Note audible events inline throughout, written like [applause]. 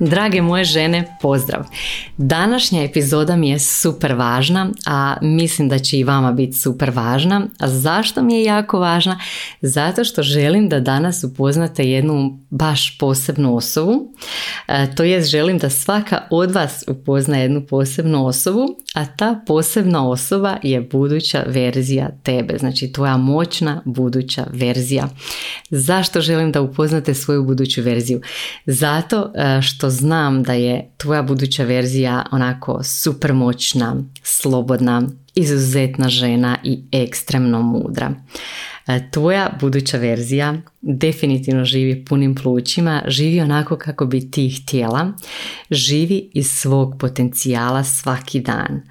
Drage moje žene, pozdrav! Današnja epizoda mi je super važna, a mislim da će i vama biti super važna. A zašto mi je jako važna? Zato što želim da danas upoznate jednu baš posebnu osobu. E, to jest želim da svaka od vas upozna jednu posebnu osobu, a ta posebna osoba je buduća verzija tebe. Znači tvoja moćna buduća verzija. Zašto želim da upoznate svoju buduću verziju? Zato e, što znam da je tvoja buduća verzija onako super moćna, slobodna, izuzetna žena i ekstremno mudra. E, tvoja buduća verzija definitivno živi punim plućima, živi onako kako bi ti htjela, živi iz svog potencijala svaki dan.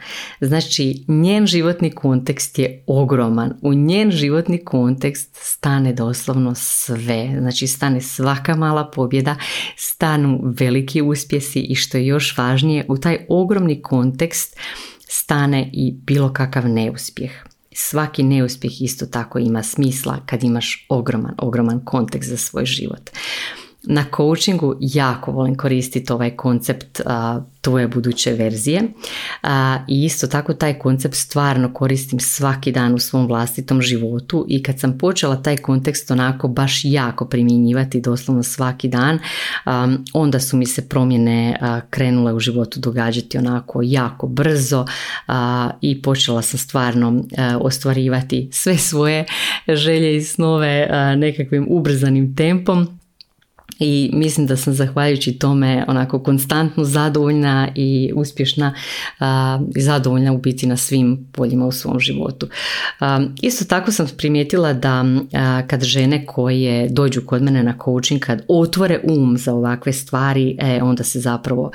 Znači, njen životni kontekst je ogroman. U njen životni kontekst stane doslovno sve. Znači, stane svaka mala pobjeda, stanu veliki uspjesi i što je još važnije, u taj ogromni kontekst stane i bilo kakav neuspjeh. Svaki neuspjeh isto tako ima smisla kad imaš ogroman, ogroman kontekst za svoj život. Na coachingu jako volim koristiti ovaj koncept tvoje buduće verzije. I isto tako taj koncept stvarno koristim svaki dan u svom vlastitom životu i kad sam počela taj kontekst onako baš jako primjenjivati doslovno svaki dan onda su mi se promjene krenule u životu događati onako jako brzo i počela sam stvarno ostvarivati sve svoje želje i snove nekakvim ubrzanim tempom i mislim da sam zahvaljujući tome onako konstantno zadovoljna i uspješna i zadovoljna u biti na svim poljima u svom životu. isto tako sam primijetila da kad žene koje dođu kod mene na coaching, kad otvore um za ovakve stvari, e, onda se zapravo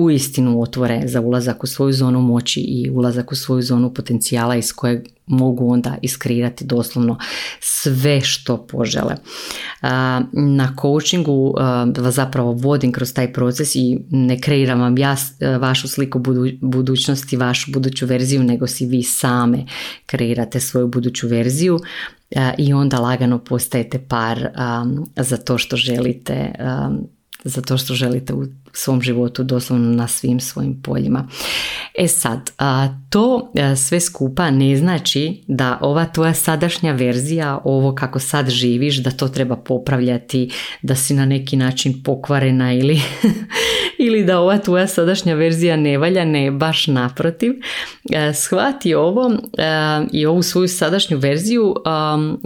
u istinu otvore za ulazak u svoju zonu moći i ulazak u svoju zonu potencijala iz kojeg mogu onda iskreirati doslovno sve što požele. Na coachingu vas zapravo vodim kroz taj proces i ne kreiram vam ja vašu sliku budućnosti, vašu buduću verziju, nego si vi same kreirate svoju buduću verziju i onda lagano postajete par za to što želite za to što želite u svom životu doslovno na svim svojim poljima. E sad, to e, sve skupa ne znači da ova tvoja sadašnja verzija, ovo kako sad živiš, da to treba popravljati, da si na neki način pokvarena ili, ili da ova tvoja sadašnja verzija ne valja, ne, baš naprotiv. E, shvati ovo e, i ovu svoju sadašnju verziju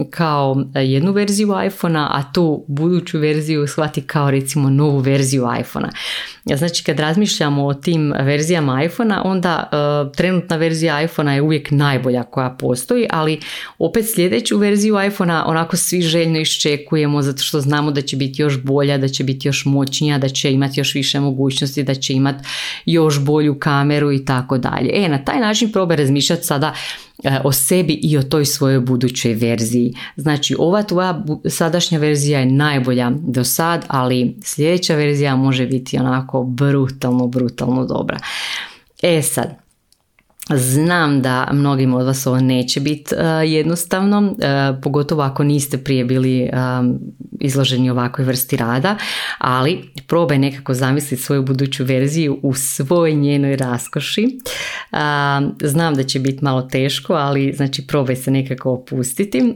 kao jednu verziju iPhona, a tu buduću verziju shvati kao recimo novu verziju iPhona. Znači kad razmišljamo o tim verzijama iPhonea, onda trenutna verzija iPhonea je uvijek najbolja koja postoji, ali opet sljedeću verziju iPhonea onako svi željno iščekujemo zato što znamo da će biti još bolja, da će biti još moćnija, da će imati još više mogućnosti, da će imati još bolju kameru i tako dalje. E, na taj način probaj razmišljati sada E, o sebi i o toj svojoj budućoj verziji. Znači ova tvoja sadašnja verzija je najbolja do sad, ali sljedeća verzija može biti onako brutalno, brutalno dobra. E sad, Znam da mnogim od vas ovo neće biti e, jednostavno, e, pogotovo ako niste prije bili uh, izloženi ovakvoj vrsti rada, ali probaj nekako zamisliti svoju buduću verziju u svoj njenoj raskoši. Znam da će biti malo teško, ali znači probaj se nekako opustiti.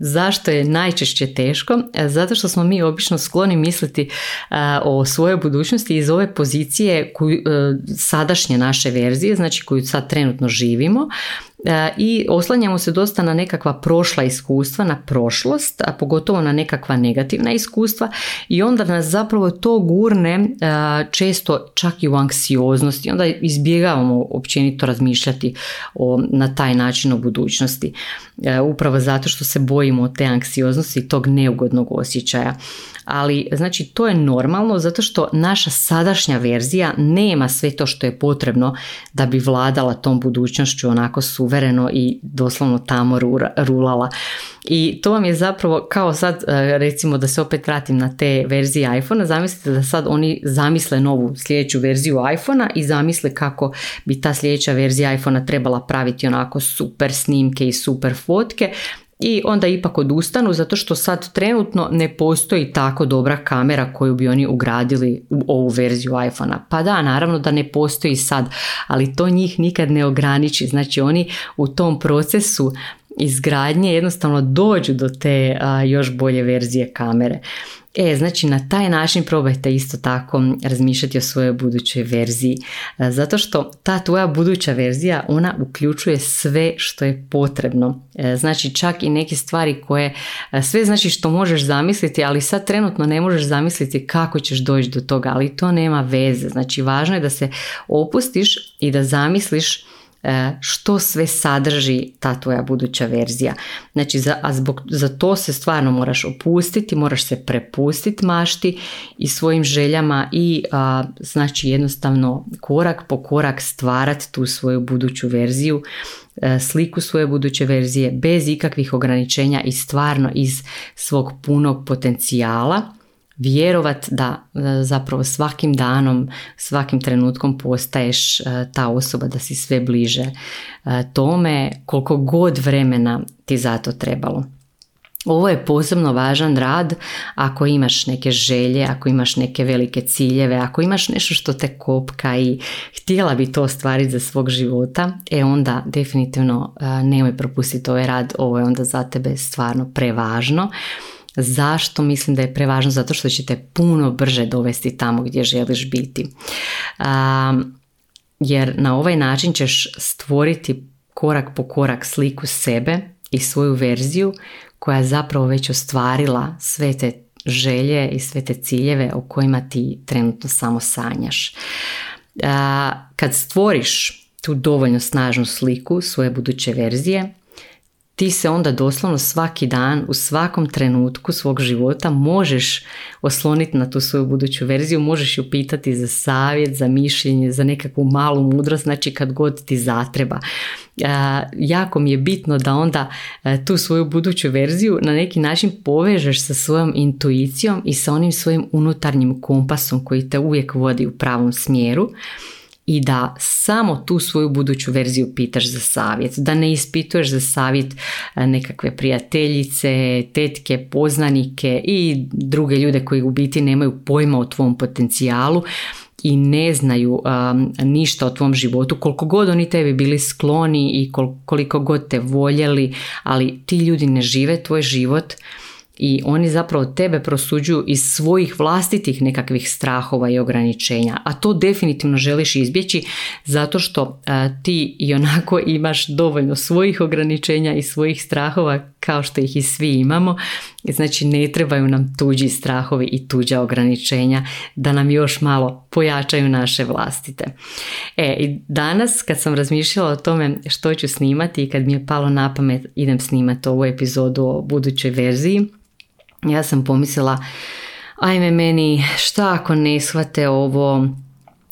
Zašto je najčešće teško? Zato što smo mi obično skloni misliti o svojoj budućnosti iz ove pozicije koju, sadašnje naše verzije, znači koju sad trenutno živimo e, i oslanjamo se dosta na nekakva prošla iskustva, na prošlost, a pogotovo na nekakva negativna iskustva i onda nas zapravo to gurne e, često čak i u anksioznosti, onda izbjegavamo općenito razmišljati o, na taj način o budućnosti. E, upravo zato što se bojimo te anksioznosti i tog neugodnog osjećaja ali znači to je normalno zato što naša sadašnja verzija nema sve to što je potrebno da bi vladala tom budućnošću onako suvereno i doslovno tamo rulala. I to vam je zapravo kao sad e, recimo da se opet vratim na te verzije iPhone, zamislite da sad oni zamisle novu sljedeću verziju iPhonea i zamisle kako bi ta sljedeća verzija iPhonea trebala praviti onako super snimke i super fotke i onda ipak odustanu zato što sad trenutno ne postoji tako dobra kamera koju bi oni ugradili u ovu verziju iPhonea. Pa da, naravno da ne postoji sad, ali to njih nikad ne ograniči. Znači oni u tom procesu izgradnje jednostavno dođu do te još bolje verzije kamere. E, znači na taj način probajte isto tako razmišljati o svojoj budućoj verziji. E, zato što ta tvoja buduća verzija, ona uključuje sve što je potrebno. E, znači čak i neke stvari koje, e, sve znači što možeš zamisliti, ali sad trenutno ne možeš zamisliti kako ćeš doći do toga, ali to nema veze. Znači važno je da se opustiš i da zamisliš što sve sadrži ta tvoja buduća verzija. Znači, za, a zbog, za to se stvarno moraš opustiti, moraš se prepustiti mašti i svojim željama i znači jednostavno korak po korak stvarati tu svoju buduću verziju e, sliku svoje buduće verzije bez ikakvih ograničenja i stvarno iz svog punog potencijala vjerovat da zapravo svakim danom, svakim trenutkom postaješ e, ta osoba da si sve bliže e, tome koliko god vremena ti za to trebalo. Ovo je posebno važan rad ako imaš neke želje, ako imaš neke velike ciljeve, ako imaš nešto što te kopka i htjela bi to ostvariti za svog života, e onda definitivno e, nemoj propustiti ovaj rad, ovo je onda za tebe stvarno prevažno Zašto mislim da je prevažno? Zato što će te puno brže dovesti tamo gdje želiš biti. jer na ovaj način ćeš stvoriti korak po korak sliku sebe i svoju verziju koja je zapravo već ostvarila sve te želje i sve te ciljeve o kojima ti trenutno samo sanjaš. kad stvoriš tu dovoljno snažnu sliku svoje buduće verzije, ti se onda doslovno svaki dan u svakom trenutku svog života možeš osloniti na tu svoju buduću verziju, možeš ju pitati za savjet, za mišljenje, za nekakvu malu mudrost, znači kad god ti zatreba. jako mi je bitno da onda e, tu svoju buduću verziju na neki način povežeš sa svojom intuicijom i sa onim svojim unutarnjim kompasom koji te uvijek vodi u pravom smjeru i da samo tu svoju buduću verziju pitaš za savjet, da ne ispituješ za savjet e, nekakve prijateljice, tetke, poznanike i druge ljude koji u biti nemaju pojma o tvom potencijalu i ne znaju ništa o tvom životu, koliko god oni tebi bili skloni i koliko god te voljeli, ali ti ljudi ne žive tvoj život i oni zapravo tebe prosuđuju iz svojih vlastitih nekakvih strahova i ograničenja, a to definitivno želiš izbjeći zato što ti i onako imaš dovoljno svojih ograničenja i svojih strahova kao što ih i svi imamo, znači ne trebaju nam tuđi strahovi i tuđa ograničenja da nam još malo pojačaju naše vlastite. E, i danas kad sam razmišljala o tome što ću snimati i kad mi je palo na pamet idem snimati ovu epizodu o budućoj verziji, ja sam pomislila ajme meni šta ako ne shvate ovo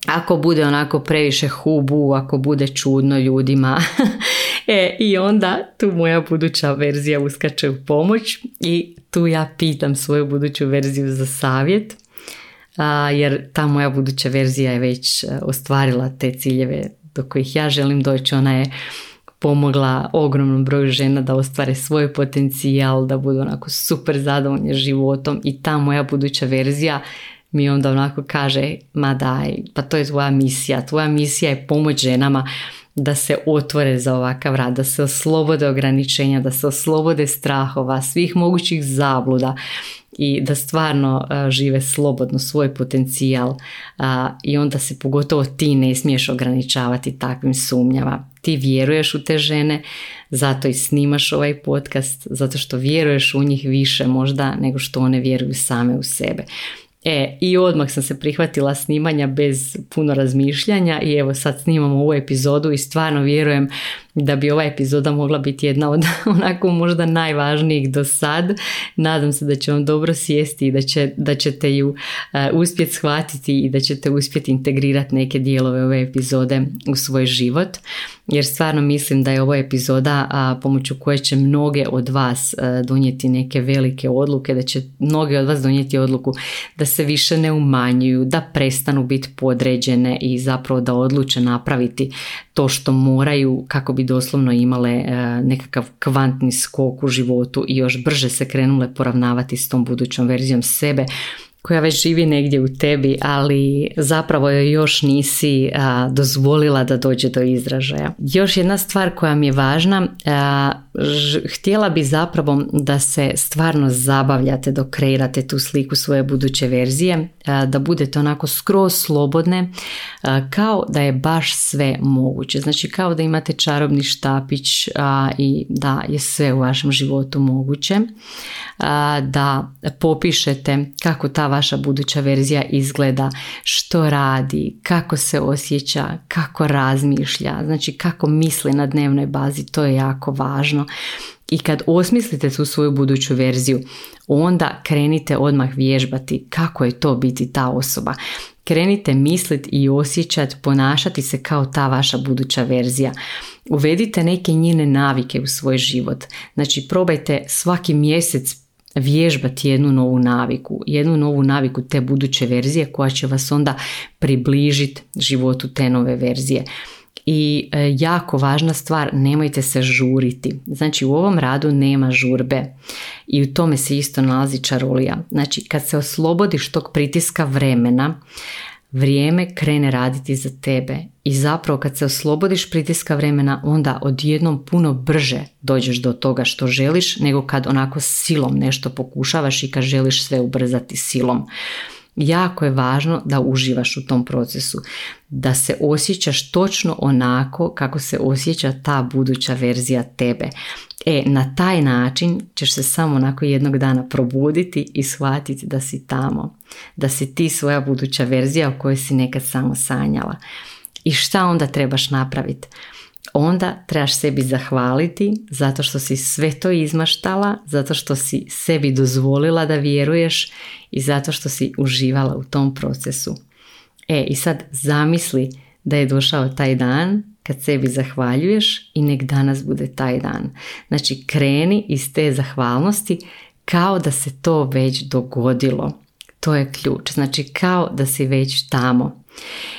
ako bude onako previše hubu, ako bude čudno ljudima. [laughs] e, I onda tu moja buduća verzija uskače u pomoć i tu ja pitam svoju buduću verziju za savjet. A, jer ta moja buduća verzija je već e, ostvarila te ciljeve do kojih ja želim doći. Ona je pomogla ogromnom broju žena da ostvare svoj potencijal, da budu onako super zadovoljni životom i ta moja buduća verzija mi onda onako kaže ma daj, pa to je tvoja misija, tvoja misija je pomoć ženama da se otvore za ovakav rad, da se oslobode ograničenja, da se oslobode strahova, svih mogućih zabluda i da stvarno žive slobodno svoj potencijal i onda se pogotovo ti ne smiješ ograničavati takvim sumnjava. Ti vjeruješ u te žene, zato i snimaš ovaj podcast, zato što vjeruješ u njih više možda nego što one vjeruju same u sebe. E, i odmah sam se prihvatila snimanja bez puno razmišljanja i evo sad snimamo ovu epizodu i stvarno vjerujem da bi ova epizoda mogla biti jedna od [laughs] onako možda najvažnijih do sad. Nadam se da će vam dobro sjesti i da, će, da ćete ju uh, uspjeti shvatiti i da ćete uspjeti integrirati neke dijelove ove epizode u svoj život. Jer stvarno mislim da je ovo epizoda a, pomoću koje će mnoge od vas donijeti neke velike odluke, da će mnogi od vas donijeti odluku da se više ne umanjuju, da prestanu biti podređene i zapravo da odluče napraviti to što moraju kako bi doslovno imale e, nekakav kvantni skok u životu i još brže se krenule poravnavati s tom budućom verzijom sebe koja već živi negdje u tebi, ali zapravo joj još nisi dozvolila da dođe do izražaja. Još jedna stvar koja mi je važna, htjela bi zapravo da se stvarno zabavljate dok kreirate tu sliku svoje buduće verzije, da budete onako skroz slobodne, kao da je baš sve moguće. Znači kao da imate čarobni štapić i da je sve u vašem životu moguće, da popišete kako ta vaša buduća verzija izgleda, što radi, kako se osjeća, kako razmišlja, znači kako misli na dnevnoj bazi, to je jako važno. I kad osmislite tu svoju buduću verziju, onda krenite odmah vježbati kako je to biti ta osoba. Krenite misliti i osjećati, ponašati se kao ta vaša buduća verzija. Uvedite neke njene navike u svoj život. Znači probajte svaki mjesec vježbati jednu novu naviku, jednu novu naviku te buduće verzije koja će vas onda približiti životu te nove verzije. I e, jako važna stvar, nemojte se žuriti. Znači u ovom radu nema žurbe i u tome se isto nalazi čarolija. Znači kad se oslobodiš tog pritiska vremena, vrijeme krene raditi za tebe i zapravo kad se oslobodiš pritiska vremena onda odjednom puno brže dođeš do toga što želiš nego kad onako silom nešto pokušavaš i kad želiš sve ubrzati silom. Jako je važno da uživaš u tom procesu, da se osjećaš točno onako kako se osjeća ta buduća verzija tebe. E, na taj način ćeš se samo onako jednog dana probuditi i shvatiti da si tamo, da si ti svoja buduća verzija o kojoj si nekad samo sanjala. I šta onda trebaš napraviti? Onda trebaš sebi zahvaliti zato što si sve to izmaštala, zato što si sebi dozvolila da vjeruješ i zato što si uživala u tom procesu. E i sad zamisli da je došao taj dan kad sebi zahvaljuješ i nek danas bude taj dan. Znači kreni iz te zahvalnosti kao da se to već dogodilo. To je ključ. Znači kao da si već tamo.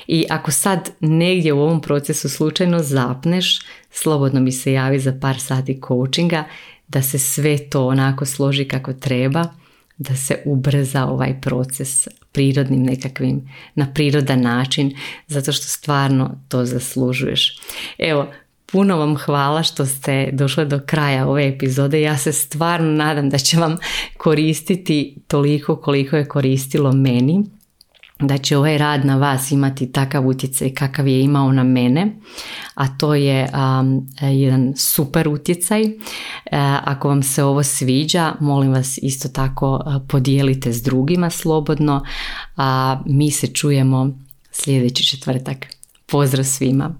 I ako sad negdje u ovom procesu slučajno zapneš, slobodno mi se javi za par sati coachinga da se sve to onako složi kako treba, da se ubrza ovaj proces prirodnim nekakvim, na prirodan način, zato što stvarno to zaslužuješ. Evo, puno vam hvala što ste došli do kraja ove epizode. Ja se stvarno nadam da će vam koristiti toliko koliko je koristilo meni da će ovaj rad na vas imati takav utjecaj kakav je imao na mene, a to je jedan super utjecaj. E, ako vam se ovo sviđa, molim vas isto tako podijelite s drugima slobodno, a mi se čujemo sljedeći četvrtak. Pozdrav svima!